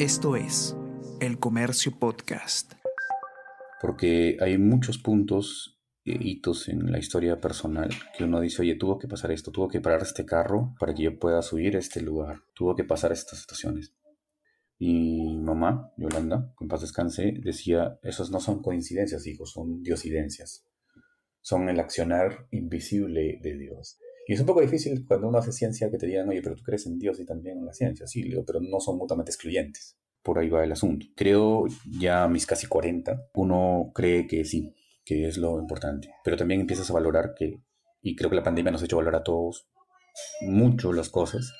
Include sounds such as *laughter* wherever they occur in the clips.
Esto es El Comercio Podcast. Porque hay muchos puntos hitos en la historia personal que uno dice, oye, tuvo que pasar esto, tuvo que parar este carro para que yo pueda subir a este lugar, tuvo que pasar estas situaciones. Y mamá, Yolanda, con paz descanse, decía, esos no son coincidencias, hijos, son diosidencias. Son el accionar invisible de Dios. Y es un poco difícil cuando uno hace ciencia que te digan, oye, pero tú crees en Dios y también en la ciencia. Sí, Leo, pero no son mutuamente excluyentes. Por ahí va el asunto. Creo ya mis casi 40, uno cree que sí, que es lo importante. Pero también empiezas a valorar que, y creo que la pandemia nos ha hecho valorar a todos mucho las cosas.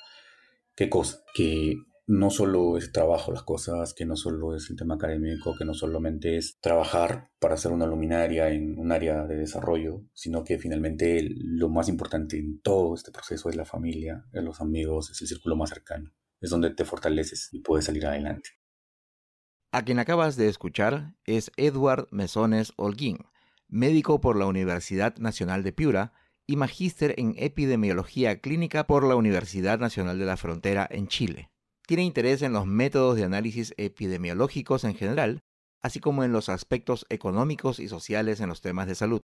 ¿Qué cosa? Que no solo es trabajo las cosas, que no solo es el tema académico, que no solamente es trabajar para ser una luminaria en un área de desarrollo, sino que finalmente lo más importante en todo este proceso es la familia, es los amigos, es el círculo más cercano, es donde te fortaleces y puedes salir adelante. A quien acabas de escuchar es Edward Mesones Holguín, médico por la Universidad Nacional de Piura y magíster en epidemiología clínica por la Universidad Nacional de la Frontera en Chile tiene interés en los métodos de análisis epidemiológicos en general, así como en los aspectos económicos y sociales en los temas de salud.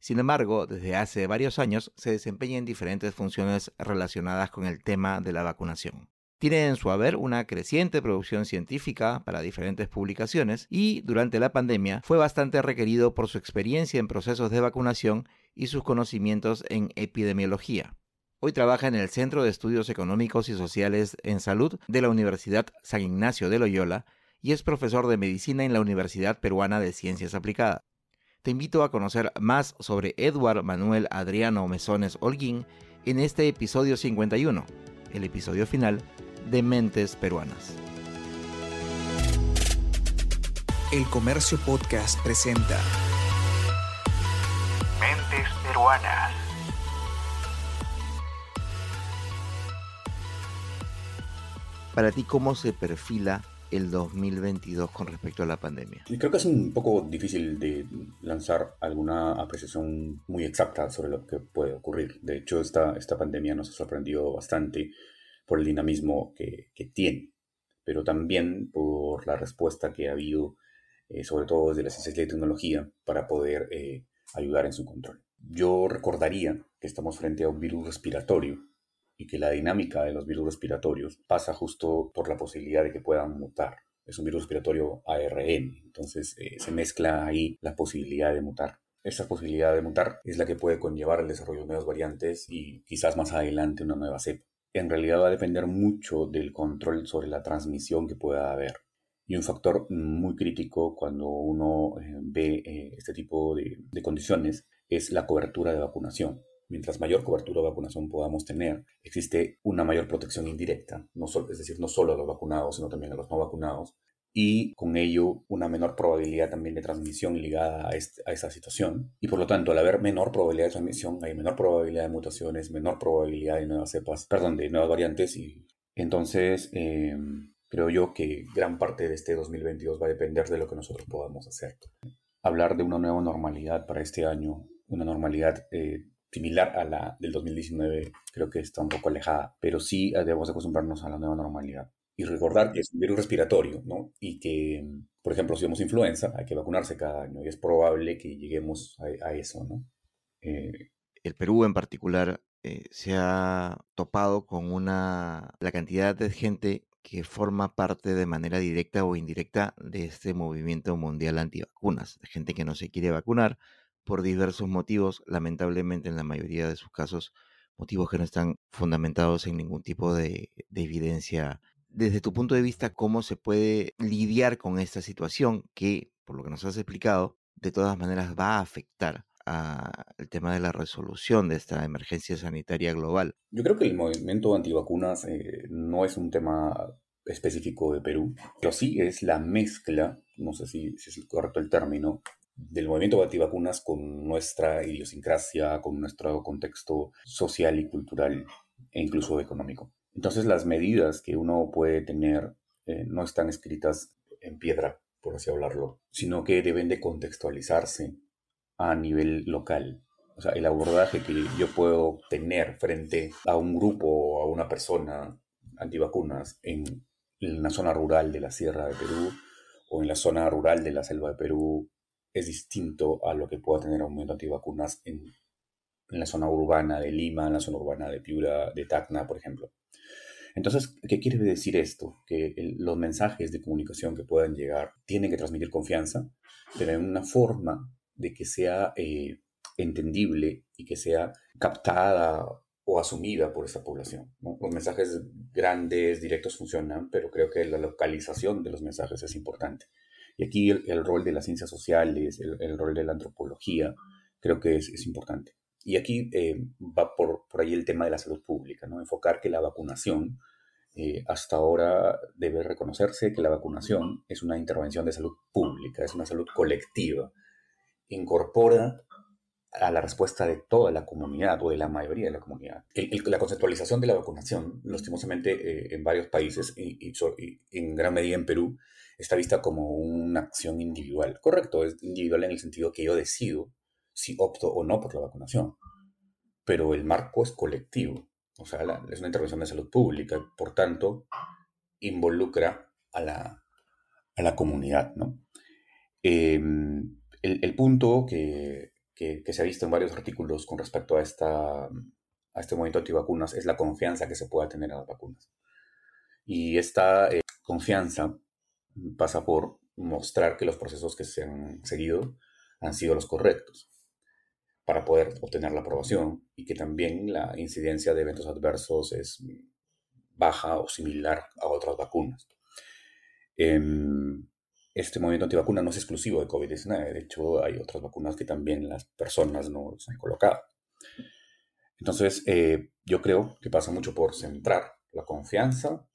Sin embargo, desde hace varios años se desempeña en diferentes funciones relacionadas con el tema de la vacunación. Tiene en su haber una creciente producción científica para diferentes publicaciones y durante la pandemia fue bastante requerido por su experiencia en procesos de vacunación y sus conocimientos en epidemiología. Hoy trabaja en el Centro de Estudios Económicos y Sociales en Salud de la Universidad San Ignacio de Loyola y es profesor de medicina en la Universidad Peruana de Ciencias Aplicadas. Te invito a conocer más sobre Edward Manuel Adriano Mesones Holguín en este episodio 51, el episodio final de Mentes Peruanas. El Comercio Podcast presenta Mentes Peruanas. Para ti, ¿cómo se perfila el 2022 con respecto a la pandemia? Creo que es un poco difícil de lanzar alguna apreciación muy exacta sobre lo que puede ocurrir. De hecho, esta, esta pandemia nos ha sorprendido bastante por el dinamismo que, que tiene, pero también por la respuesta que ha habido, eh, sobre todo desde la ciencia y la tecnología, para poder eh, ayudar en su control. Yo recordaría que estamos frente a un virus respiratorio y que la dinámica de los virus respiratorios pasa justo por la posibilidad de que puedan mutar. Es un virus respiratorio ARN, entonces eh, se mezcla ahí la posibilidad de mutar. Esa posibilidad de mutar es la que puede conllevar el desarrollo de nuevas variantes y quizás más adelante una nueva cepa. En realidad va a depender mucho del control sobre la transmisión que pueda haber. Y un factor muy crítico cuando uno eh, ve eh, este tipo de condiciones es la cobertura de vacunación mientras mayor cobertura de vacunación podamos tener, existe una mayor protección indirecta, no es decir, no solo a los vacunados, sino también a los no vacunados, y con ello una menor probabilidad también de transmisión ligada a, este, a esa situación. Y por lo tanto, al haber menor probabilidad de transmisión, hay menor probabilidad de mutaciones, menor probabilidad de nuevas cepas, perdón, de nuevas variantes. Y entonces, em, creo yo que gran parte de este 2022 va a depender de lo que nosotros podamos hacer. Hablar de una nueva normalidad para este año, una normalidad eh, similar a la del 2019, creo que está un poco alejada, pero sí eh, debemos acostumbrarnos a la nueva normalidad. Y recordar que es un virus respiratorio, ¿no? Y que, por ejemplo, si tenemos influenza, hay que vacunarse cada año y es probable que lleguemos a, eso, ¿no? Eh, el Perú en particular eh, se ha topado con una la cantidad de gente que forma parte de manera directa o indirecta de este movimiento mundial antivacunas, gente que no se quiere vacunar, por diversos motivos, lamentablemente en la mayoría de sus casos, motivos que no están fundamentados en ningún tipo de, evidencia. Desde tu punto de vista, ¿cómo se puede lidiar con esta situación que, por lo que nos has explicado, de todas maneras va a afectar al tema de la resolución de esta emergencia sanitaria global? Yo creo que el movimiento antivacunas eh, no es un tema específico de Perú, pero sí es la mezcla, no sé si, si es correcto el término, del movimiento antivacunas con nuestra idiosincrasia, con nuestro contexto social y cultural e incluso económico. Entonces las medidas que uno puede tener eh, no están escritas en piedra, por así hablarlo, sino que deben de contextualizarse a nivel local. O sea, el abordaje que yo puedo tener frente a un grupo o a una persona antivacunas en en la zona rural de la Sierra de Perú o en la zona rural de la selva de Perú es distinto a lo que pueda tener un movimiento antivacunas en, en la zona urbana de Lima, en la zona urbana de Piura, de Tacna, por ejemplo. Entonces, ¿qué quiere decir esto? Que los mensajes de comunicación que puedan llegar tienen que transmitir confianza, pero en una forma de que sea eh, entendible y que sea captada o asumida por esa población. Los mensajes grandes, directos funcionan, pero creo que la localización de los mensajes es importante. Y aquí el, rol de las ciencias sociales, el, rol de la antropología, creo que es, es importante. Y aquí eh, va por, por, ahí el tema de la salud pública, ¿no? enfocar que la vacunación, eh, hasta ahora debe reconocerse que la vacunación es una intervención de salud pública, es una salud colectiva, incorpora a la respuesta de toda la comunidad o de la mayoría de la comunidad. la conceptualización de la vacunación, lastimosamente eh, en varios países y, y, en gran medida en Perú, está vista como una acción individual. Correcto, es individual en el sentido que yo decido si opto o no por la vacunación, pero el marco es colectivo, o sea, es una intervención de salud pública, por tanto, involucra a la, a la comunidad. ¿no? Em, el, punto que, que, se ha visto en varios artículos con respecto a, esta, a este movimiento antivacunas es la confianza que se pueda tener a las vacunas. Y esta eh, confianza pasa por mostrar que los procesos que se han seguido han sido los correctos para poder obtener la aprobación y que también la incidencia de eventos adversos es baja o similar a otras vacunas. Em, este movimiento antivacuna no es exclusivo de COVID-19, de hecho hay otras vacunas que también las personas no se han colocado. Entonces, eh, yo creo que pasa mucho por centrar la confianza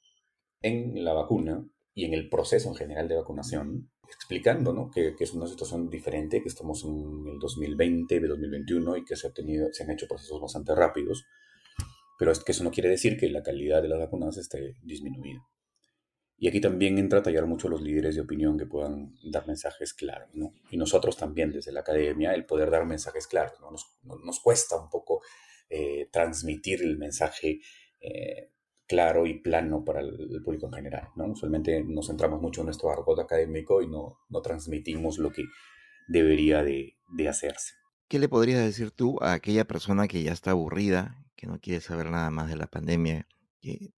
en la vacuna y en el proceso en general de vacunación, explicando ¿no? que, es una situación diferente, que estamos en el 2020, de 2021 y que se, ha tenido, se han hecho procesos bastante rápidos, pero es que eso no quiere decir que la calidad de las vacunas esté disminuida. Y aquí también entra a tallar mucho los líderes de opinión que puedan dar mensajes claros, ¿no? Y nosotros también desde la academia, el poder dar mensajes claros, ¿no? Nos, nos cuesta un poco eh, transmitir el mensaje eh, claro y plano para el, público en general, ¿no? Usualmente nos centramos mucho en nuestro argot académico y no, no transmitimos lo que debería de, de hacerse. ¿Qué le podrías decir tú a aquella persona que ya está aburrida, que no quiere saber nada más de la pandemia, que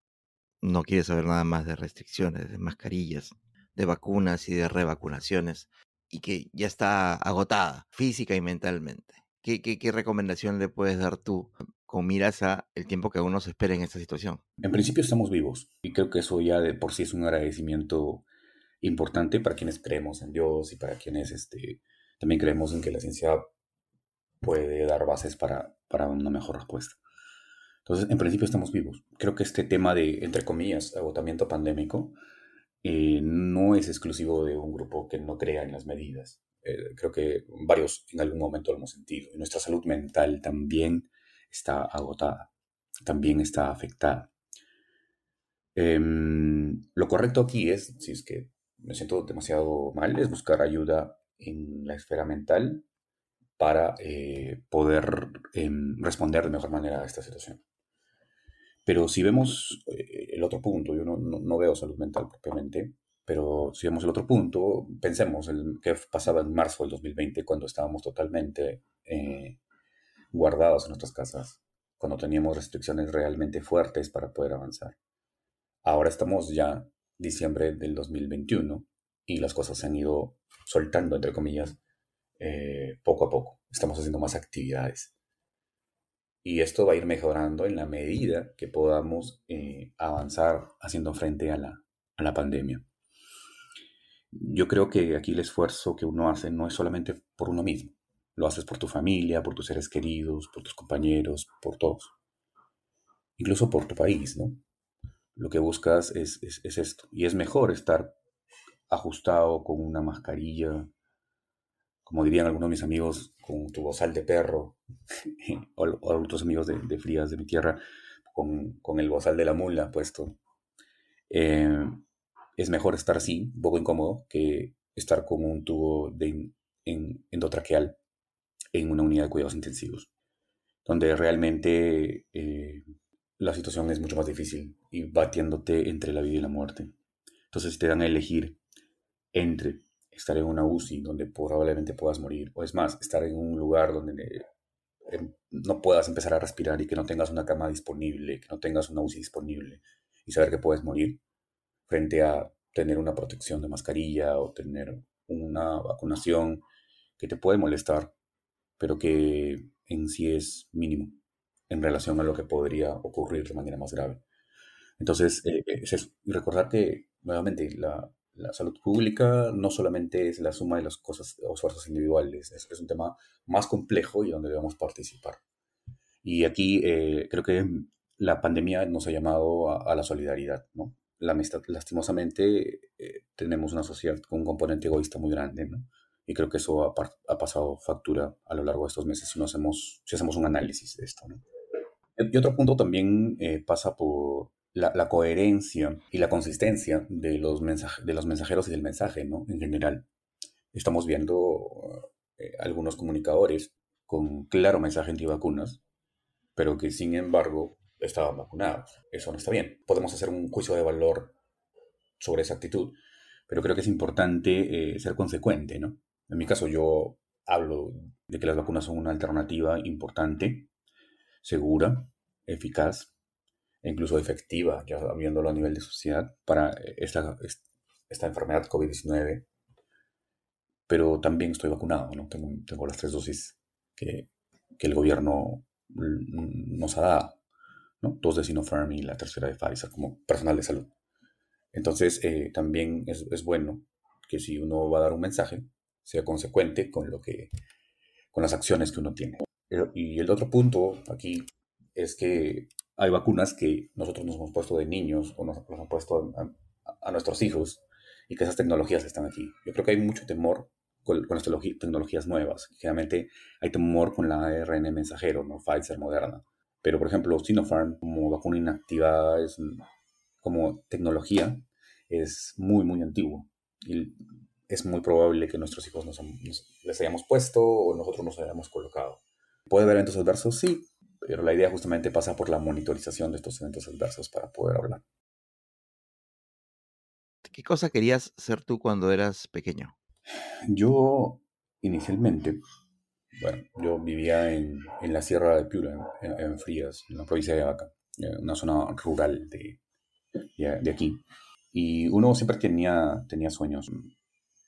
no quiere saber nada más de restricciones, de mascarillas, de vacunas y de revacunaciones, y que ya está agotada física y mentalmente. ¿Qué, qué, recomendación le puedes dar tú con miras a el tiempo que uno se espera en esta situación? En principio estamos vivos y creo que eso ya de por sí es un agradecimiento importante para quienes creemos en Dios y para quienes este, también creemos en que la ciencia puede dar bases para, para una mejor respuesta. Entonces, en principio estamos vivos. Creo que este tema de, entre comillas, agotamiento pandémico eh, no es exclusivo de un grupo que no crea en las medidas. Eh, creo que varios en algún momento lo hemos sentido. Nuestra salud mental también está agotada, también está afectada. Em, lo correcto aquí es, si es que me siento demasiado mal, es buscar ayuda en la esfera mental para eh, poder em, responder de mejor manera a esta situación. Pero si vemos eh, el otro punto, yo no, veo salud mental propiamente, pero si vemos el otro punto, pensemos en qué pasaba en marzo del 2020 cuando estábamos totalmente eh, guardados en nuestras casas, cuando teníamos restricciones realmente fuertes para poder avanzar. Ahora estamos ya diciembre del 2021 y las cosas se han ido soltando, entre comillas, eh, poco a poco. Estamos haciendo más actividades. Y esto va a ir mejorando en la medida que podamos eh, avanzar haciendo frente a la, a la pandemia. Yo creo que aquí el esfuerzo que uno hace no es solamente por uno mismo. Lo haces por tu familia, por tus seres queridos, por tus compañeros, por todos. Incluso por tu país, ¿no? Lo que buscas es, es esto. Y es mejor estar ajustado con una mascarilla, como dirían algunos de mis amigos, con tu bozal de perro, *laughs* o, otros amigos de, Frías de mi tierra, con, el bozal de la mula puesto. Eh, es mejor estar así, un poco incómodo, que estar con un tubo de endotraqueal en una unidad de cuidados intensivos, donde realmente eh, la situación es mucho más difícil y batiéndote entre la vida y la muerte. Entonces, te dan a elegir entre estar en una UCI donde probablemente puedas morir, o es más, estar en un lugar donde eh, no puedas empezar a respirar y que no tengas una cama disponible, que no tengas una UCI disponible y saber que puedes morir, frente a tener una protección de mascarilla o tener una vacunación que te puede molestar, pero que en sí es mínimo en relación a lo que podría ocurrir de manera más grave. Entonces, eh, eh, es eso. Y recordar que, nuevamente, la, la, salud pública no solamente es la suma de las cosas o esfuerzos individuales, es, es un tema más complejo y donde debemos participar. Y aquí eh, creo que la pandemia nos ha llamado a, a la solidaridad, ¿no? La, lastimosamente tenemos una sociedad con un componente egoísta muy grande, ¿no? Y creo que eso ha, ha, pasado factura a lo largo de estos meses si, hacemos, si hacemos un análisis de esto, ¿no? Y otro punto también pasa por la, coherencia y la consistencia de los, de los mensajeros y del mensaje, ¿no? En general. Estamos viendo eh, algunos comunicadores con claro mensaje antivacunas, pero que sin embargo estaban vacunados. Eso no está bien. Podemos hacer un juicio de valor sobre esa actitud, pero creo que es importante eh, ser consecuente, ¿no? En mi caso yo hablo de que las vacunas son una alternativa importante, segura, eficaz, e incluso efectiva, ya viéndolo a nivel de sociedad, para esta, esta enfermedad COVID-19. Pero también estoy vacunado, ¿no? Tengo, tengo las tres dosis que, que, el gobierno nos ha dado, ¿no? Dos de Sinopharm y la tercera de Pfizer, como personal de salud. Entonces, eh, también es, es bueno que si uno va a dar un mensaje, sea consecuente con lo que con las acciones que uno tiene. Y el otro punto aquí es que hay vacunas que nosotros nos hemos puesto de niños o nos, hemos puesto a, nuestros hijos y que esas tecnologías están aquí. Yo creo que hay mucho temor con, con las tecnologías nuevas. Generalmente hay temor con la ARN mensajero, ¿no? Pfizer, Moderna. Pero, por ejemplo, Sinopharm, como vacuna inactivada, es, como tecnología, es muy, muy antiguo. Y es muy probable que nuestros hijos nos, nos, les hayamos puesto o nosotros nos hayamos colocado. ¿Puede haber eventos adversos? Sí, pero la idea justamente pasa por la monitorización de estos eventos adversos para poder hablar. ¿Qué cosa querías ser tú cuando eras pequeño? Yo, inicialmente, bueno, yo vivía en, en la Sierra de Piura, en, Frías, en la provincia de Vaca, una zona rural de, de, aquí. Y uno siempre tenía, tenía sueños.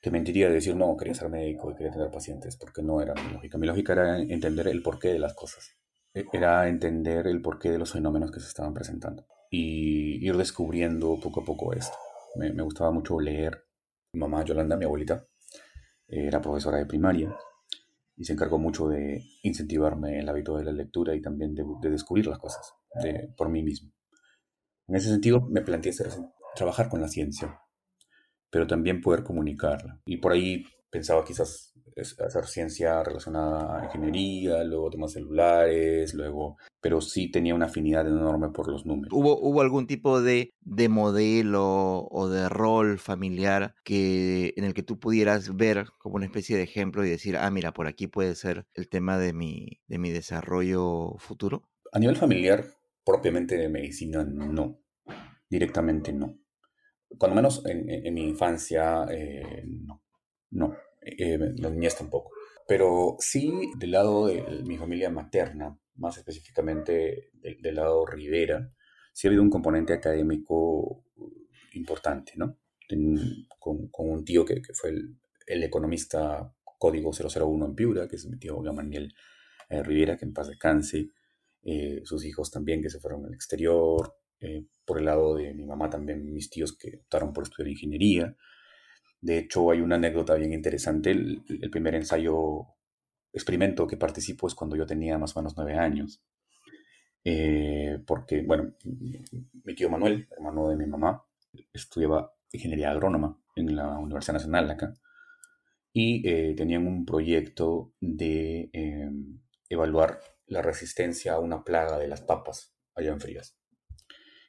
Te mentiría decir, no, quería ser médico y quería tener pacientes, porque no era mi lógica. Mi lógica era entender el porqué de las cosas. E-, era entender el porqué de los fenómenos que se estaban presentando y ir descubriendo poco a poco esto. Me, me gustaba mucho leer. Mi mamá Yolanda, mi abuelita, era profesora de primaria y se encargó mucho de incentivarme el hábito de la lectura y también de, de descubrir las cosas de, por mí mismo. En ese sentido, me planteé trabajar con la ciencia, pero también poder comunicarla. Y por ahí pensaba quizás hacer ciencia relacionada a ingeniería, luego temas celulares, luego, pero sí tenía una afinidad enorme por los números. ¿Hubo, hubo algún tipo de, de modelo o de rol familiar que, en el que tú pudieras ver como una especie de ejemplo y decir, ah, mira, por aquí puede ser el tema de mi, de mi desarrollo futuro? A nivel familiar, propiamente de medicina, no. Directamente no. Cuando menos en, en, mi infancia, eh, no. No eh, la niñez tampoco. Pero sí, del lado de mi familia materna, más específicamente del, lado Rivera, sí ha habido un componente académico importante, ¿no? con, con, un tío que, que fue el, el, economista código 001 en Piura, que es mi tío Gamaniel eh, Rivera, que en paz descanse, eh, sus hijos también que se fueron al exterior, eh, por el lado de mi mamá también mis tíos que optaron por estudiar ingeniería, de hecho, hay una anécdota bien interesante. El, primer ensayo, experimento que participo es cuando yo tenía más o menos nueve años. Eh, porque, bueno, mi tío Manuel, hermano de mi mamá, estudiaba ingeniería agrónoma en la Universidad Nacional acá. Y eh, tenían un proyecto de eh, evaluar la resistencia a una plaga de las papas allá en Frías.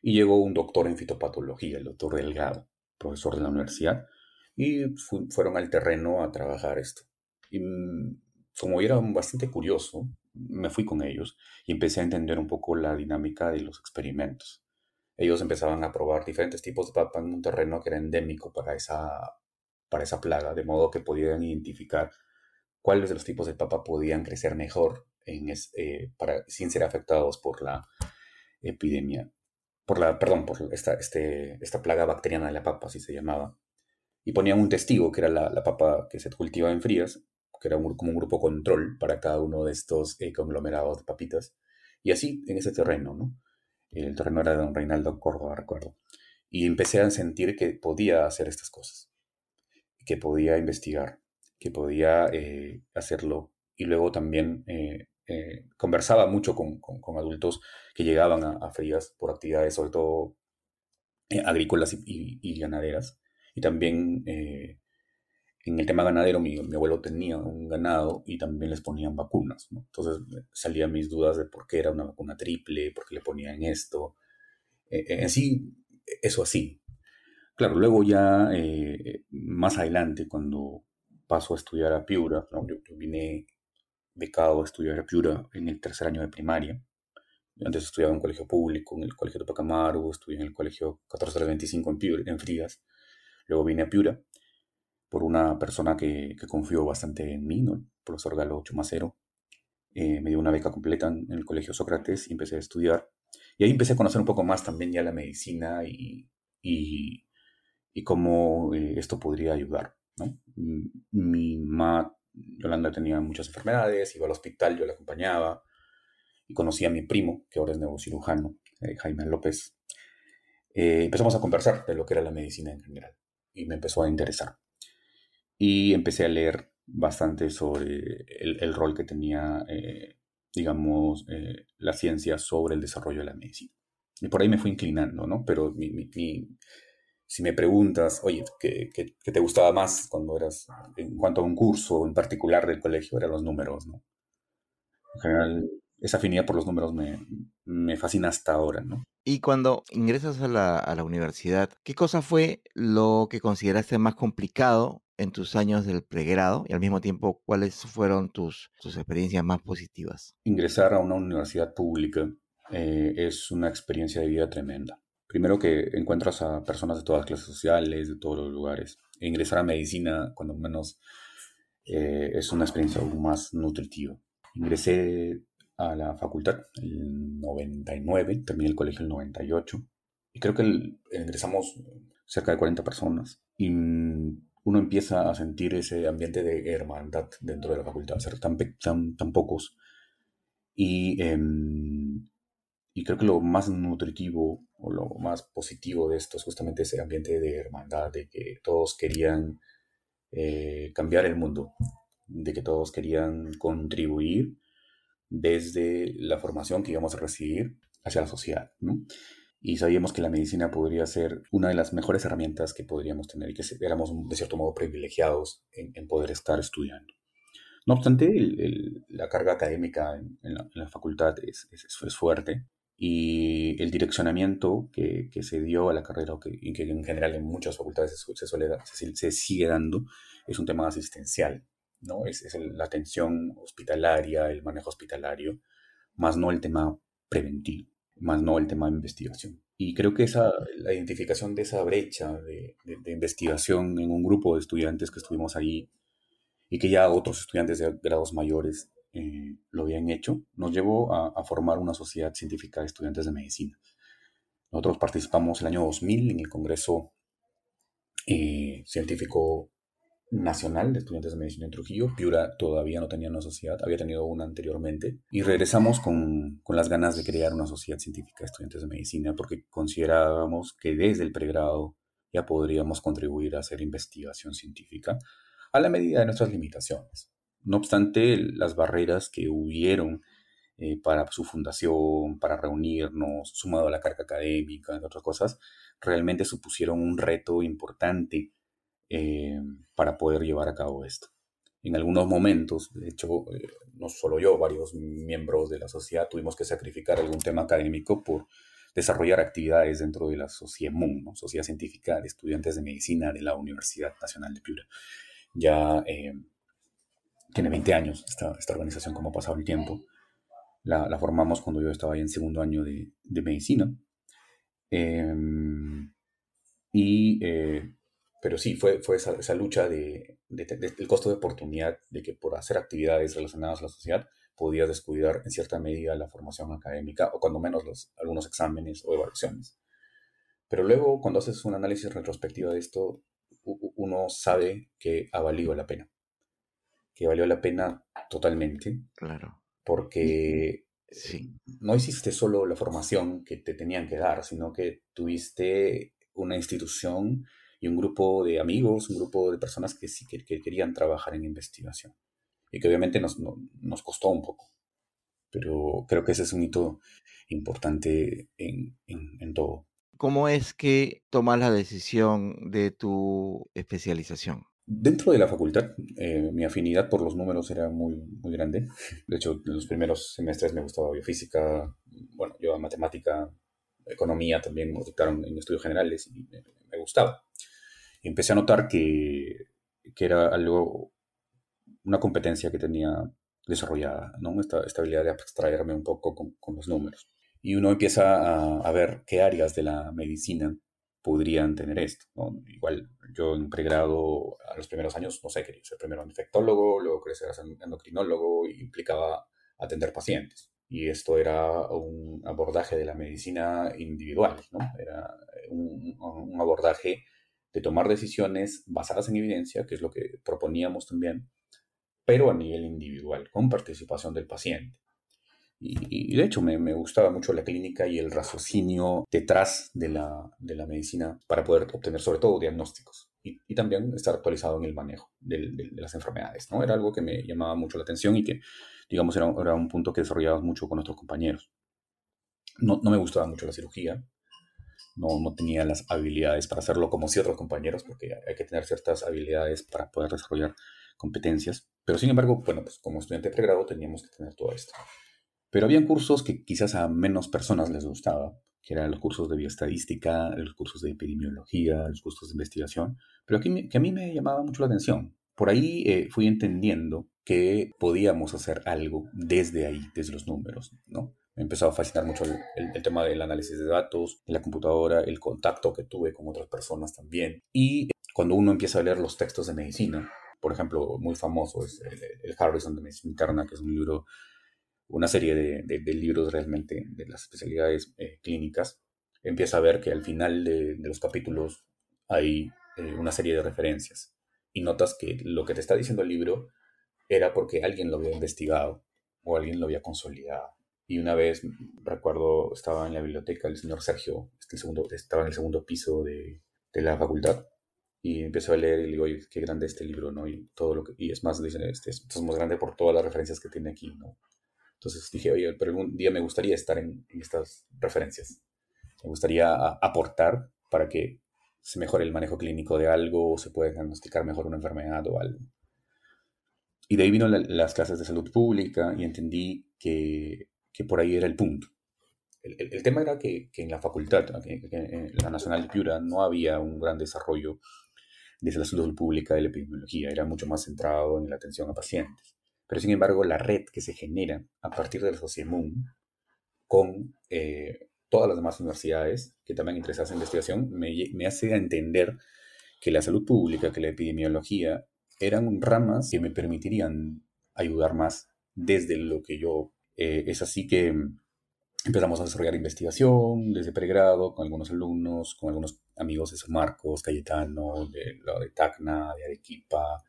Y llegó un doctor en fitopatología, el doctor Delgado, profesor de la universidad, y fueron al terreno a trabajar esto. Y mm, como era bastante curioso, me fui con ellos y empecé a entender un poco la dinámica de los experimentos. ellos empezaban a probar diferentes tipos de papa en un terreno que era endémico para esa, para esa plaga, de modo que podían identificar cuáles de los tipos de papa podían crecer mejor en eh, para, sin ser afectados por la epidemia, por la, perdón, por esta, este, esta plaga bacteriana de la papa, así se llamaba. Y ponían un testigo, que era la, papa que se cultiva en frías, que era como un grupo control para cada uno de estos eh, conglomerados de papitas. Y así en ese terreno, ¿no? El terreno era de don Reinaldo Córdoba, recuerdo. Y empecé a sentir que podía hacer estas cosas, que podía investigar, que podía eh, hacerlo. Y luego también eh, eh, conversaba mucho con, adultos que llegaban a, frías por actividades, sobre todo agrícolas y, ganaderas. Y también en el tema ganadero, mi, abuelo tenía un ganado y también les ponían vacunas. Entonces salían mis dudas de por qué era una vacuna triple, por qué le ponían esto. Eh, eh, en sí, eso así. Claro, luego ya eh, más adelante, cuando paso a estudiar a Piura, yo, vine becado a estudiar a Piura en el tercer año de primaria. Antes estudiaba en un colegio público, en el colegio de Pacamaru, estudié en el colegio 1425 en, Piura, en Frías. Luego vine a Piura por una persona que, que confió bastante en mí, ¿no? el profesor Galo Chumacero. Eh, me dio una beca completa en, el Colegio Sócrates y empecé a estudiar. Y ahí empecé a conocer un poco más también ya la medicina y, y, y cómo eh, esto podría ayudar. ¿no? Mi mamá, Yolanda, tenía muchas enfermedades, iba al hospital, yo la acompañaba y conocí a mi primo, que ahora es neurocirujano, eh, Jaime López. empezamos a conversar de lo que era la medicina en general y me empezó a interesar y empecé a leer bastante sobre el, rol que tenía, eh, digamos, eh, la ciencia sobre el desarrollo de la medicina. Y por ahí me fui inclinando, ¿no? Pero si me preguntas, oye, ¿qué, te gustaba más cuando eras, en cuanto a un curso en particular del colegio, eran los números, ¿no? En general, esa afinidad por los números me, me fascina hasta ahora, ¿no? Y cuando ingresas a la, a la universidad, ¿qué cosa fue lo que consideraste más complicado en tus años del pregrado y al mismo tiempo cuáles fueron tus, tus experiencias más positivas? Ingresar a una universidad pública eh, es una experiencia de vida tremenda. Primero que encuentras a personas de todas las clases sociales, de todos los lugares. E ingresar a medicina, cuando menos, eh, es una experiencia aún más nutritiva. Ingresé a la facultad el 99, terminé el colegio el 98, y creo que ingresamos cerca de 40 personas. Y uno empieza a sentir ese ambiente de hermandad dentro de la facultad, ser tan, tan, tan pocos. Y, em, y creo que lo más nutritivo o lo más positivo de esto es justamente ese ambiente de hermandad, de que todos querían eh, cambiar el mundo, de que todos querían contribuir desde la formación que íbamos a recibir hacia la sociedad. ¿no? y sabíamos que la medicina podría ser una de las mejores herramientas que podríamos tener y que éramos de cierto modo privilegiados en, poder estar estudiando. No obstante, la carga académica en, la, facultad es, es, fuerte y el direccionamiento que, que, se dio a la carrera, y que en general en muchas facultades se, suele se, sigue dando, es un tema asistencial, ¿no? Es, es la atención hospitalaria, el manejo hospitalario, más no el tema preventivo más no el tema de investigación. Y creo que esa, la identificación de esa brecha de, investigación en un grupo de estudiantes que estuvimos ahí y que ya otros estudiantes de grados mayores eh, lo habían hecho, nos llevó a, formar una sociedad científica de estudiantes de medicina. Nosotros participamos el año 2000 en el Congreso eh, Científico nacional de estudiantes de medicina en Trujillo. Piura todavía no tenía una sociedad, había tenido una anteriormente. Y regresamos con, con, las ganas de crear una sociedad científica de estudiantes de medicina porque considerábamos que desde el pregrado ya podríamos contribuir a hacer investigación científica a la medida de nuestras limitaciones. No obstante, las barreras que hubieron eh, para su fundación, para reunirnos, sumado a la carga académica, entre otras cosas, realmente supusieron un reto importante eh, para poder llevar a cabo esto. En algunos momentos, de hecho, eh, no solo yo, varios miembros de la sociedad tuvimos que sacrificar algún tema académico por desarrollar actividades dentro de la Sociedad MUN, Sociedad Científica de Estudiantes de Medicina de la Universidad Nacional de Piura. Ya tiene 20 años esta, esta, organización, como ha pasado el tiempo. La, formamos cuando yo estaba ahí en segundo año de, de medicina Em, y, eh, pero sí, fue, fue esa, esa lucha de, del costo de oportunidad de que por hacer actividades relacionadas a la sociedad podías descuidar en cierta medida la formación académica o cuando menos los, algunos exámenes o evaluaciones. Pero luego, cuando haces un análisis retrospectivo de esto, uno sabe que ha valido la pena. Que valió la pena totalmente. Claro. Porque sí. no hiciste solo la formación que te tenían que dar, sino que tuviste una institución y un grupo de amigos, un grupo de personas que sí que, querían trabajar en investigación. Y que obviamente nos, nos costó un poco. Pero creo que ese es un hito importante en, en, en todo. ¿Cómo es que tomas la decisión de tu especialización? Dentro de la facultad, eh, mi afinidad por los números era muy, muy grande. De hecho, en los primeros semestres me gustaba biofísica, bueno, yo matemática, economía también me dictaron en estudios generales y me, gustaba. Empecé a notar que, que, era algo, una competencia que tenía desarrollada, ¿no? Esta, esta habilidad de abstraerme un poco con, con los números y uno empieza a, ver qué áreas de la medicina podrían tener esto. Igual yo en pregrado, a los primeros años, no sé, quería ser primero infectólogo, luego quería ser endocrinólogo implicaba atender pacientes. Y esto era un abordaje de la medicina individual. Era un, un abordaje de tomar decisiones basadas en evidencia, que es lo que proponíamos también, pero a nivel individual, con participación del paciente. Y, de hecho me, me, gustaba mucho la clínica y el raciocinio detrás de la, de la medicina para poder obtener sobre todo diagnósticos y, y también estar actualizado en el manejo de, de, las enfermedades. ¿no? Era algo que me llamaba mucho la atención y que, digamos, era, era un punto que desarrollábamos mucho con nuestros compañeros. No, no me gustaba mucho la cirugía, no, no, tenía las habilidades para hacerlo como si otros compañeros, porque hay que tener ciertas habilidades para poder desarrollar competencias. Pero sin embargo, bueno, pues como estudiante de pregrado teníamos que tener todo esto. Pero habían cursos que quizás a menos personas les gustaba, que eran los cursos de bioestadística, los cursos de epidemiología, los cursos de investigación, pero que, que a mí me llamaba mucho la atención. Por ahí eh, fui entendiendo que podíamos hacer algo desde ahí, desde los números, ¿no? Me empezó a fascinar mucho el, tema del análisis de datos, la computadora, el contacto que tuve con otras personas también. Y cuando uno empieza a leer los textos de medicina, por ejemplo, muy famoso es el, el Harrison de Medicina Interna, que es un libro una serie de, libros realmente de las especialidades eh, clínicas, empieza a ver que al final de, los capítulos hay eh, una serie de referencias y notas que lo que te está diciendo el libro era porque alguien lo había investigado o alguien lo había consolidado. Y una vez, recuerdo, estaba en la biblioteca el señor Sergio, este segundo, estaba en el segundo piso de, la facultad, y empezó a leer y le digo, oye, qué grande este libro, ¿no? Y todo lo que, y es más, dicen, este, es más grande por todas las referencias que tiene aquí, ¿no? Entonces dije, oye, pero algún día me gustaría estar en, estas referencias. Me gustaría aportar para que se mejore el manejo clínico de algo o se pueda diagnosticar mejor una enfermedad o algo. Y de ahí vino las clases de salud pública y entendí que, que por ahí era el punto. El, el, tema era que, que, en la facultad, en la Nacional de Piura, no había un gran desarrollo de la salud pública de la epidemiología, era mucho más centrado en la atención a pacientes. Pero sin embargo, la red que se genera a partir del SOCIEMUN con eh, todas las demás universidades que también interesadas en investigación me, me hace entender que la salud pública, que la epidemiología eran ramas que me permitirían ayudar más desde lo que yo... Eh, es así que empezamos a desarrollar investigación desde pregrado con algunos alumnos, con algunos amigos de San Marcos, Cayetano, de, de Tacna, de Arequipa,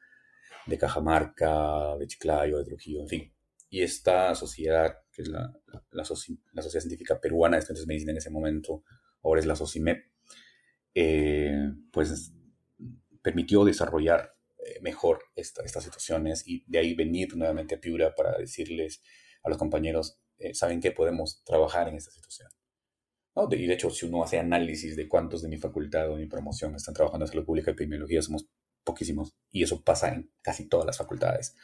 de Cajamarca, de Chiclayo, de Trujillo, en fin. Y esta sociedad, que es la, la, Sociedad Científica Peruana de Estudiantes de en ese momento, ahora es la SOCIMEP, eh, pues permitió desarrollar eh, mejor estas situaciones y de ahí venir nuevamente a Piura para decirles a los compañeros, eh, ¿saben qué? Podemos trabajar en esta situación. ¿No? y de hecho, si uno hace análisis de cuántos de mi facultad o de mi promoción están trabajando en salud pública y epidemiología, somos poquísimos, y eso pasa en casi todas las facultades.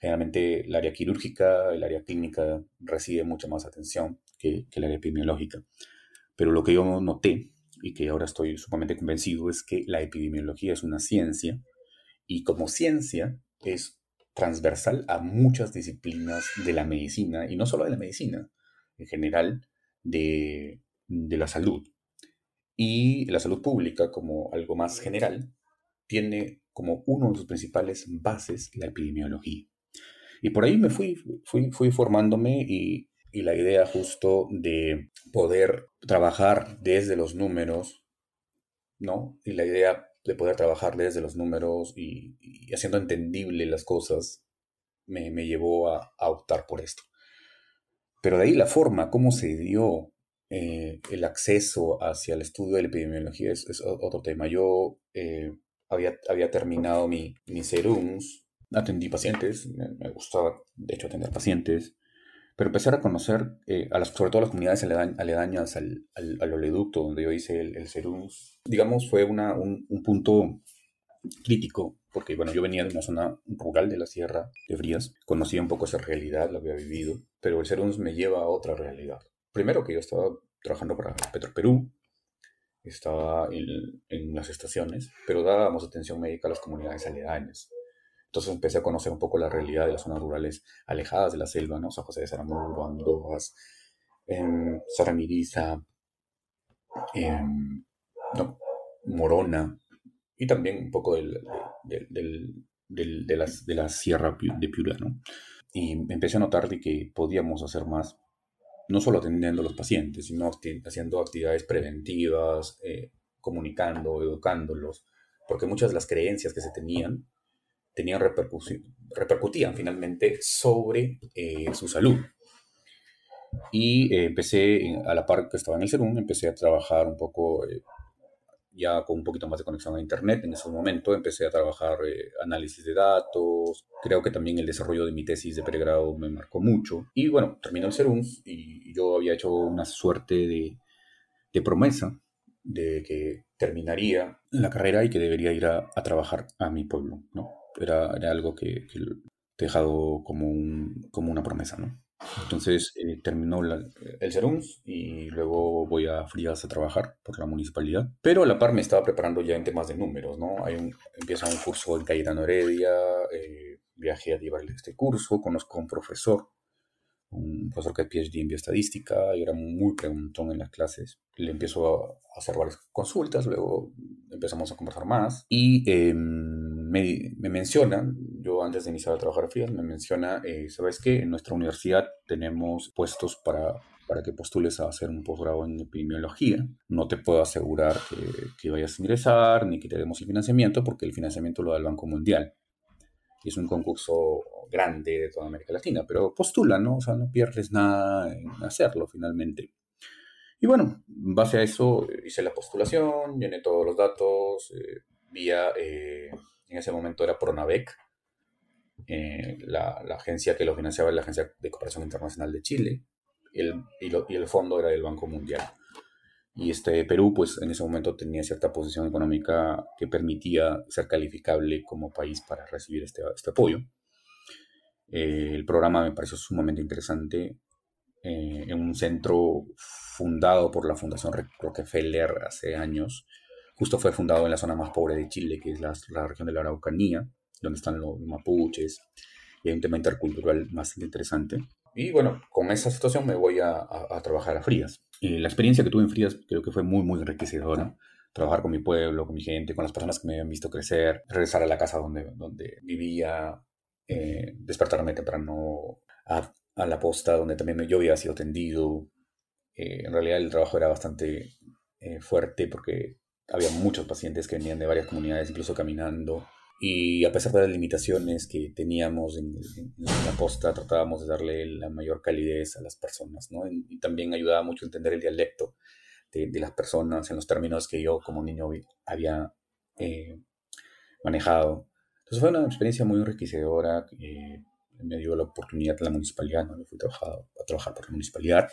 Generalmente el área quirúrgica, el área clínica recibe mucha más atención que, el área epidemiológica. Pero lo que yo noté, y que ahora estoy sumamente convencido, es que la epidemiología es una ciencia, y como ciencia es transversal a muchas disciplinas de la medicina, y no solo de la medicina, en general de, de la salud. Y la salud pública, como algo más general, tiene como uno de sus principales bases la epidemiología. Y por ahí me fui, fui, fui formándome y, y la idea justo de poder trabajar desde los números, ¿no? Y la idea de poder trabajar desde los números y, haciendo entendible las cosas me, llevó a, optar por esto. Pero de ahí la forma, cómo se dio eh, el acceso hacia el estudio de la epidemiología es, otro tema. Yo eh, había, había terminado mi, mi serums, atendí pacientes, me, gustaba de hecho atender pacientes, pero empecé a conocer, eh, a las, sobre todo las comunidades aledañas al, al, oleoducto donde yo hice el, el serums. Digamos, fue una, un, un, punto crítico, porque bueno, yo venía de una zona rural de la Sierra de Frías, conocía un poco esa realidad, la había vivido, pero el serums me lleva a otra realidad. Primero que yo estaba trabajando para Perú, estaba en, en las estaciones, pero dábamos atención médica a las comunidades aledañas. Entonces empecé a conocer un poco la realidad de las zonas rurales alejadas de la selva, ¿no? San José de Saramuro, Andojas, eh, Saramiriza, Morona, y también un poco del, de, las, de la sierra de Piura, ¿no? Y empecé a notar de que podíamos hacer más, no solo atendiendo a los pacientes, sino haciendo actividades preventivas, eh, comunicando, educándolos, porque muchas de las creencias que se tenían tenían repercutían finalmente sobre eh, su salud. Y eh, empecé, a la par que estaba en el Serum, empecé a trabajar un poco, ya con un poquito más de conexión a Internet en ese momento, empecé a trabajar análisis de datos, creo que también el desarrollo de mi tesis de pregrado me marcó mucho. Y bueno, terminó el Serum y yo había hecho una suerte de, de promesa de que terminaría la carrera y que debería ir a, a trabajar a mi pueblo, ¿no? era, algo que, que, he dejado como, un, como una promesa, ¿no? Entonces eh, terminó el Serums y luego voy a Frías a trabajar por la municipalidad. Pero a la par me estaba preparando ya en temas de números, ¿no? Hay un, empieza un curso en Cayetano Heredia, eh, viajé a llevarle este curso, conozco a un profesor un profesor que es PhD en bioestadística y era muy preguntón en las clases. Le empiezo a hacer varias consultas, luego empezamos a conversar más y em, me, me, menciona, yo antes de iniciar a trabajar a Frías, me menciona, eh, ¿sabes qué? En nuestra universidad tenemos puestos para, para que postules a hacer un posgrado en epidemiología. No te puedo asegurar que, vayas a ingresar ni que te demos el financiamiento porque el financiamiento lo da el Banco Mundial. Es un concurso grande de toda América Latina, pero postula, ¿no? O sea, no pierdes nada en hacerlo finalmente. Y bueno, en base a eso hice la postulación, llené todos los datos, eh, vía, eh, en ese momento era Pronavec, eh, la, la, agencia que lo financiaba era la Agencia de Cooperación Internacional de Chile, el, y, y, el fondo era del Banco Mundial. Y este Perú, pues en ese momento tenía cierta posición económica que permitía ser calificable como país para recibir este, este apoyo. Eh, el programa me pareció sumamente interesante. Eh, en un centro fundado por la Fundación Rockefeller hace años. Justo fue fundado en la zona más pobre de Chile, que es la, región de la Araucanía, donde están los mapuches. Y hay un tema intercultural bastante interesante. Y bueno, con esa situación me voy a, trabajar a Frías. Y la experiencia que tuve en Frías creo que fue muy, muy enriquecedora trabajar con mi pueblo, con mi gente, con las personas que me habían visto crecer, regresar a la casa donde, donde vivía, eh, despertarme temprano a, a, la posta donde también yo había sido atendido. Eh, en realidad el trabajo era bastante eh, fuerte porque había muchos pacientes que venían de varias comunidades, incluso caminando. Y a pesar de las limitaciones que teníamos en, la posta, tratábamos de darle la mayor calidez a las personas, ¿no? Y, también ayudaba mucho a entender el dialecto de, de, las personas en los términos que yo como niño había manejado. Entonces fue una experiencia muy enriquecedora. que me dio la oportunidad de la municipalidad, ¿no? fui a trabajar por la municipalidad.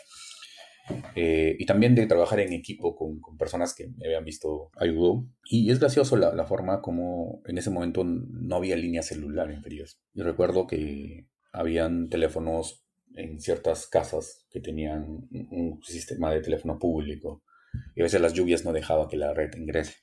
Eh, y también de trabajar en equipo con, con, personas que me habían visto ayudó. Y es gracioso la, la, forma como en ese momento no había línea celular en Frías. Yo recuerdo que habían teléfonos en ciertas casas que tenían un sistema de teléfono público y a veces las lluvias no dejaban que la red ingrese.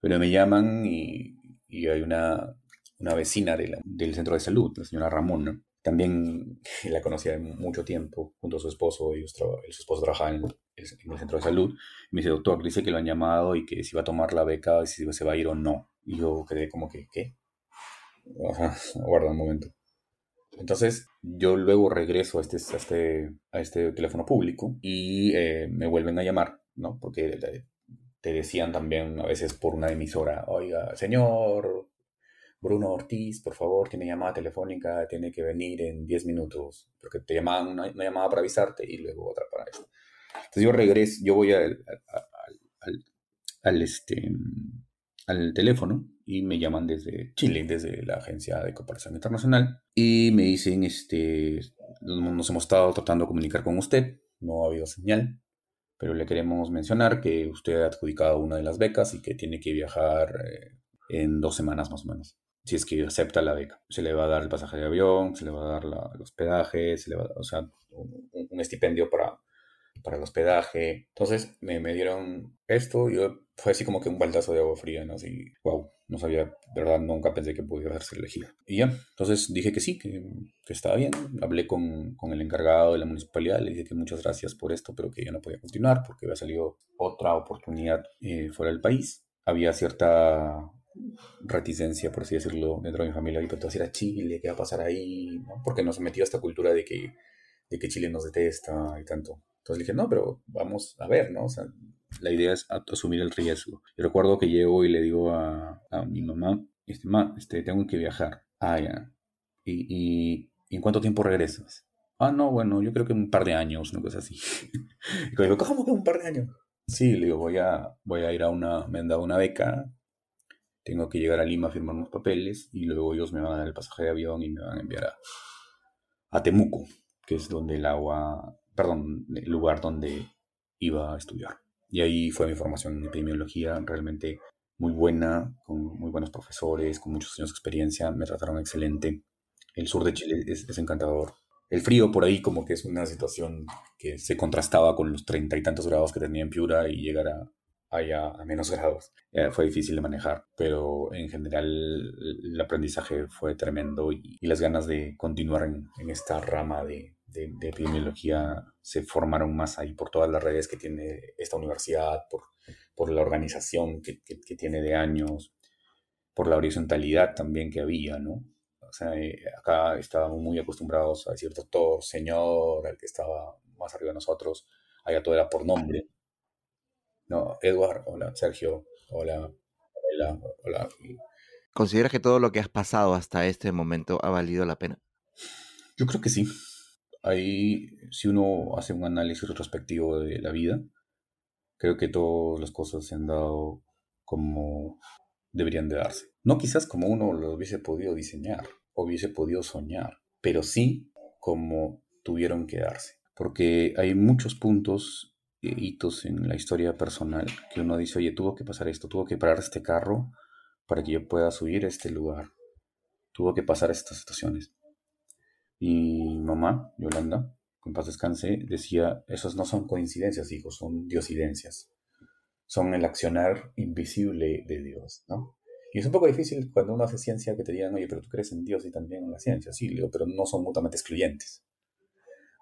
Pero me llaman y, y hay una, una vecina del centro de salud, la señora Ramón, También *laughs* la conocía de mucho tiempo, junto a su esposo, y su esposo trabajaba en el, centro de salud. me dice, doctor, dice que lo han llamado y que si va a tomar la beca, si se va a ir o no. Y yo quedé como que, ¿qué? *laughs* guarda un momento. Entonces yo luego regreso a este, a este, a este teléfono público y eh, me vuelven a llamar, ¿no? Porque te decían también a veces por una emisora, oiga, señor Bruno Ortiz, por favor, tiene llamada telefónica, tiene que venir en 10 minutos, porque te llamaban una, llamada para avisarte y luego otra para eso. Entonces yo regreso, yo voy este, al teléfono y me llaman desde Chile, desde la Agencia de Cooperación Internacional, y me dicen, este, nos hemos estado tratando de comunicar con usted, no ha habido señal, pero le queremos mencionar que usted ha adjudicado una de las becas y que tiene que viajar eh, en dos semanas más o menos. Si es que acepta la beca. Se le va a dar el pasaje de avión, se le va a dar el hospedaje, se le va a dar, o sea, un estipendio para para el hospedaje. Entonces me, me dieron esto y fue así como que un baldazo de agua fría, ¿no? Así, wow, no sabía, de verdad, nunca pensé que pudiera ser elegido. Y ya, entonces dije que sí, que, que estaba bien. Hablé con, con, el encargado de la municipalidad, le dije que muchas gracias por esto, pero que ya no podía continuar porque había salido otra oportunidad eh, fuera del país. Había cierta reticencia, por así decirlo, dentro de mi familia, y pero vas a a Chile, ¿qué va a pasar ahí? Porque nos metió esta cultura de que, de que Chile nos detesta y tanto. Entonces dije, no, pero vamos a ver, ¿no? O sea, la idea es asumir el riesgo. Y recuerdo que llego y le digo a, a mi mamá, este, ma, este, tengo que viajar. Ah, ya. ¿Y, y, en cuánto tiempo regresas? Ah, no, bueno, yo creo que un par de años, una cosa así. *laughs* y digo, ¿cómo que un par de años? Sí, le digo, voy a, voy a ir a una, me han dado una beca, tengo que llegar a Lima a firmar unos papeles y luego ellos me van a dar el pasaje de avión y me van a enviar a, Temuco, que es donde el agua perdón, el lugar donde iba a estudiar. Y ahí fue mi formación en epidemiología, realmente muy buena, con muy buenos profesores, con muchos años de experiencia, me trataron excelente. El sur de Chile es, encantador. El frío por ahí como que es una situación que se contrastaba con los treinta y tantos grados que tenía en Piura y llegar a, allá a menos grados. Eh, fue difícil de manejar, pero en general el aprendizaje fue tremendo y, las ganas de continuar en, en esta rama de, de, epidemiología se formaron más ahí por todas las redes que tiene esta universidad, por, por la organización que, que, tiene de años, por la horizontalidad también que había, ¿no? O sea, eh, acá estábamos muy acostumbrados a decir doctor, señor, al que estaba más arriba de nosotros, allá todo era por nombre. No, Edward, hola, Sergio, hola, hola, hola. ¿Consideras que todo lo que has pasado hasta este momento ha valido la pena? Yo creo que sí ahí, si uno hace un análisis retrospectivo de la vida, creo que todas las cosas se han dado como deberían de darse. No quizás como uno lo hubiese podido diseñar, o hubiese podido soñar, pero sí como tuvieron que darse. Porque hay muchos puntos, hitos en la historia personal que uno dice, oye, tuvo que pasar esto, tuvo que parar este carro para que yo pueda subir a este lugar, tuvo que pasar estas situaciones. Y mamá, Yolanda, con paz descanse, decía, esos no son coincidencias, hijos, son diosidencias. Son el accionar invisible de Dios, ¿no? Y es un poco difícil cuando uno hace ciencia que te digan, oye, pero tú crees en Dios y también en la ciencia. Sí, digo, pero no son mutuamente excluyentes.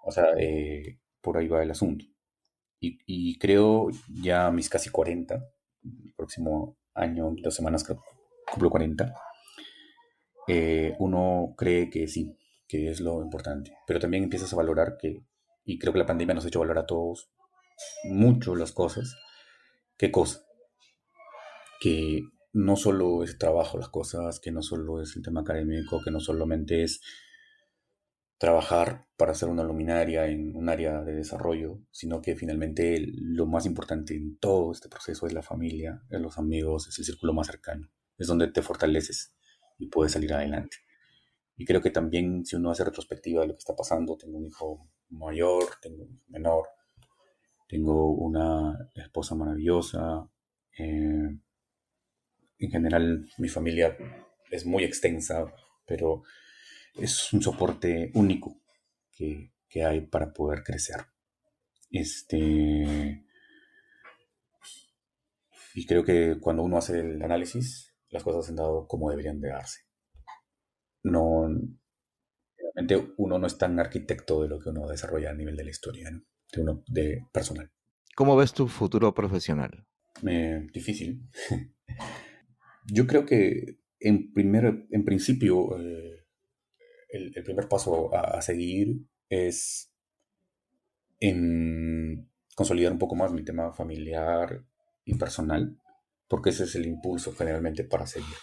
O sea, eh, por ahí va el asunto. Y, y, creo ya a mis casi 40, el próximo año, dos semanas cumplo 40, eh, uno cree que sí, que es lo importante. Pero también empiezas a valorar que, y creo que la pandemia nos ha hecho valorar a todos mucho las cosas. ¿Qué cosa? Que no solo es trabajo las cosas, que no solo es el tema académico, que no solamente es trabajar para hacer una luminaria en un área de desarrollo, sino que finalmente lo más importante en todo este proceso es la familia, es los amigos, es el círculo más cercano, es donde te fortaleces y puedes salir adelante. Y creo que también si uno hace retrospectiva de lo que está pasando, tengo un hijo mayor, tengo un hijo menor, tengo una esposa maravillosa. Eh, en general mi familia es muy extensa, pero es un soporte único que, que hay para poder crecer. Este, y creo que cuando uno hace el análisis, las cosas se han dado como deberían de darse no uno no es tan arquitecto de lo que uno desarrolla a nivel de la historia, ¿no? de uno de personal. ¿Cómo ves tu futuro profesional? difícil. *laughs* Yo creo que en, primer, en principio eh, el, primer paso a, seguir es en consolidar un poco más mi tema familiar y personal, porque ese es el impulso generalmente para seguir.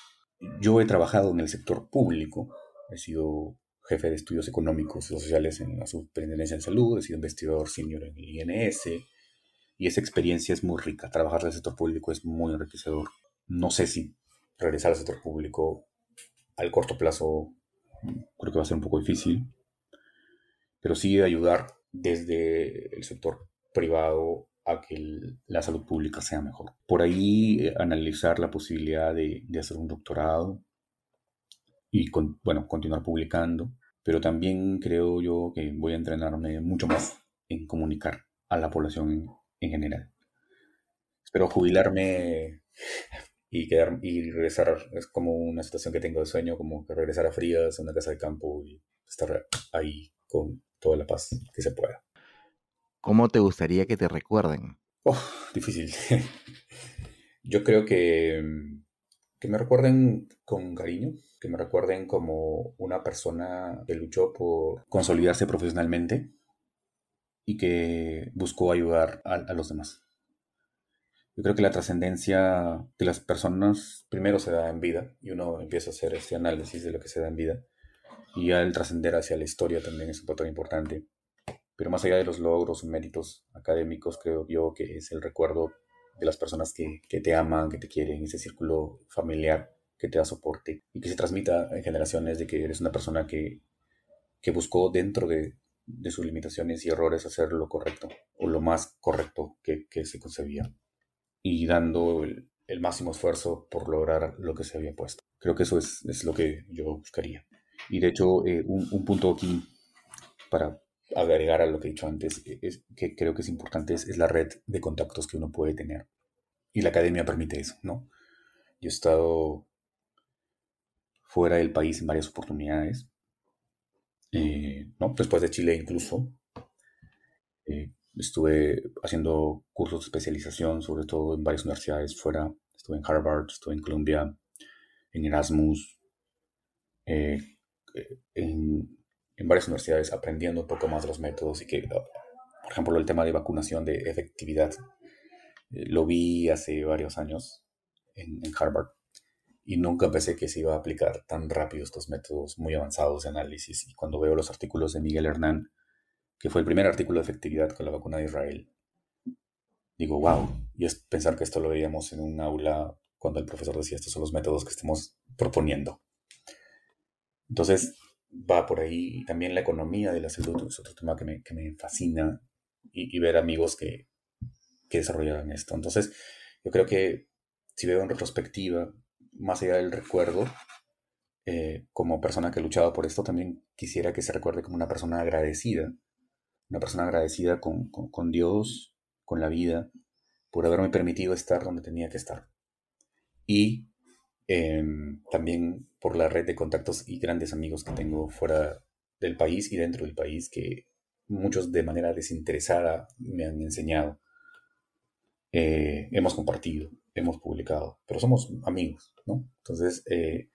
Yo he trabajado en el sector público, he sido jefe de estudios económicos y sociales en la Superintendencia en Salud, he sido investigador senior en el INS, y esa experiencia es muy rica. Trabajar en el sector público es muy enriquecedor. No sé si regresar al sector público al corto plazo creo que va a ser un poco difícil, pero sí ayudar desde el sector privado a que la salud pública sea mejor. Por ahí eh, analizar la posibilidad de, de, hacer un doctorado y bueno, continuar publicando, pero también creo yo que voy a entrenarme mucho más en comunicar a la población en general. Espero jubilarme y, quedar, y regresar, es como una situación que tengo de sueño, como que regresar a Frías, a una casa de campo y estar ahí con toda la paz que se pueda. ¿Cómo te gustaría que te recuerden? Oh, difícil. *laughs* Yo creo que, que me recuerden con cariño, que me recuerden como una persona que luchó por consolidarse profesionalmente y que buscó ayudar a los demás. Yo creo que la trascendencia de las personas primero se da en vida y uno empieza a hacer este análisis de lo que se da en vida y ya el trascender hacia la historia también es un factor importante. Pero más allá de los logros méritos académicos, creo yo que es el recuerdo de las personas que, te aman, que te quieren, ese círculo familiar que te da soporte y que se transmita en generaciones de que eres una persona que, que buscó dentro de, de, sus limitaciones y errores hacer lo correcto o lo más correcto que se concebía y dando el, máximo esfuerzo por lograr lo que se había puesto. Creo que eso es, es lo que yo buscaría. Y de hecho, eh, un, un, punto aquí para agregar a lo que he dicho antes, e, es, que creo que es importante, es, es, la red de contactos que uno puede tener. Y la academia permite eso, ¿no? Yo he estado fuera del país en varias oportunidades, eh, ¿no? Después de Chile incluso, eh, Estuve haciendo cursos de especialización, sobre todo en varias universidades fuera. Estuve en Harvard, estuve en Columbia, en Erasmus, eh, en, varias universidades aprendiendo un poco más de los métodos y que, por ejemplo, el tema de vacunación de efectividad, eh, lo vi hace varios años en, en Harvard y nunca pensé que se iba a aplicar tan rápido estos métodos muy avanzados de análisis. Y cuando veo los artículos de Miguel Hernán, que fue el primer artículo de efectividad con la vacuna de Israel. Digo, wow, y es pensar que esto lo veíamos en un aula cuando el profesor decía, estos son los métodos que estamos proponiendo. Entonces, va por ahí. También la economía de la salud es otro tema que me, que me fascina y, ver amigos que, que desarrollaron esto. Entonces, yo creo que si veo en retrospectiva, más allá del recuerdo, eh, como persona que ha luchado por esto, también quisiera que se recuerde como una persona agradecida una persona agradecida con, Dios, con la vida, por haberme permitido estar donde tenía que estar. Y em, también por la red de contactos y grandes amigos que tengo fuera del país y dentro del país, que muchos de manera desinteresada me han enseñado. Eh, hemos compartido, hemos publicado, pero somos amigos, ¿no? Entonces, eh,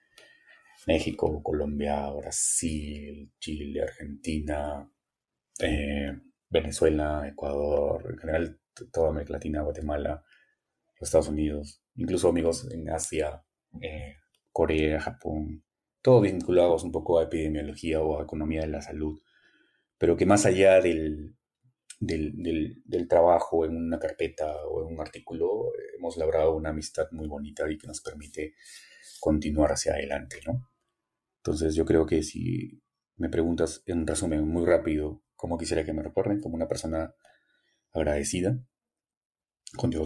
México, Colombia, Brasil, Chile, Argentina, eh, Venezuela, Ecuador, en general toda América Latina, Guatemala, los Estados Unidos, incluso amigos en Asia, eh, Corea, Japón, todos vinculados un poco a epidemiología o a economía de la salud, pero que más allá del, del, del, trabajo en una carpeta o en un artículo, hemos labrado una amistad muy bonita y que nos permite continuar hacia adelante, ¿no? Entonces yo creo que si me preguntas en resumen muy rápido como quisiera que me recuerden, como una persona agradecida con Dios.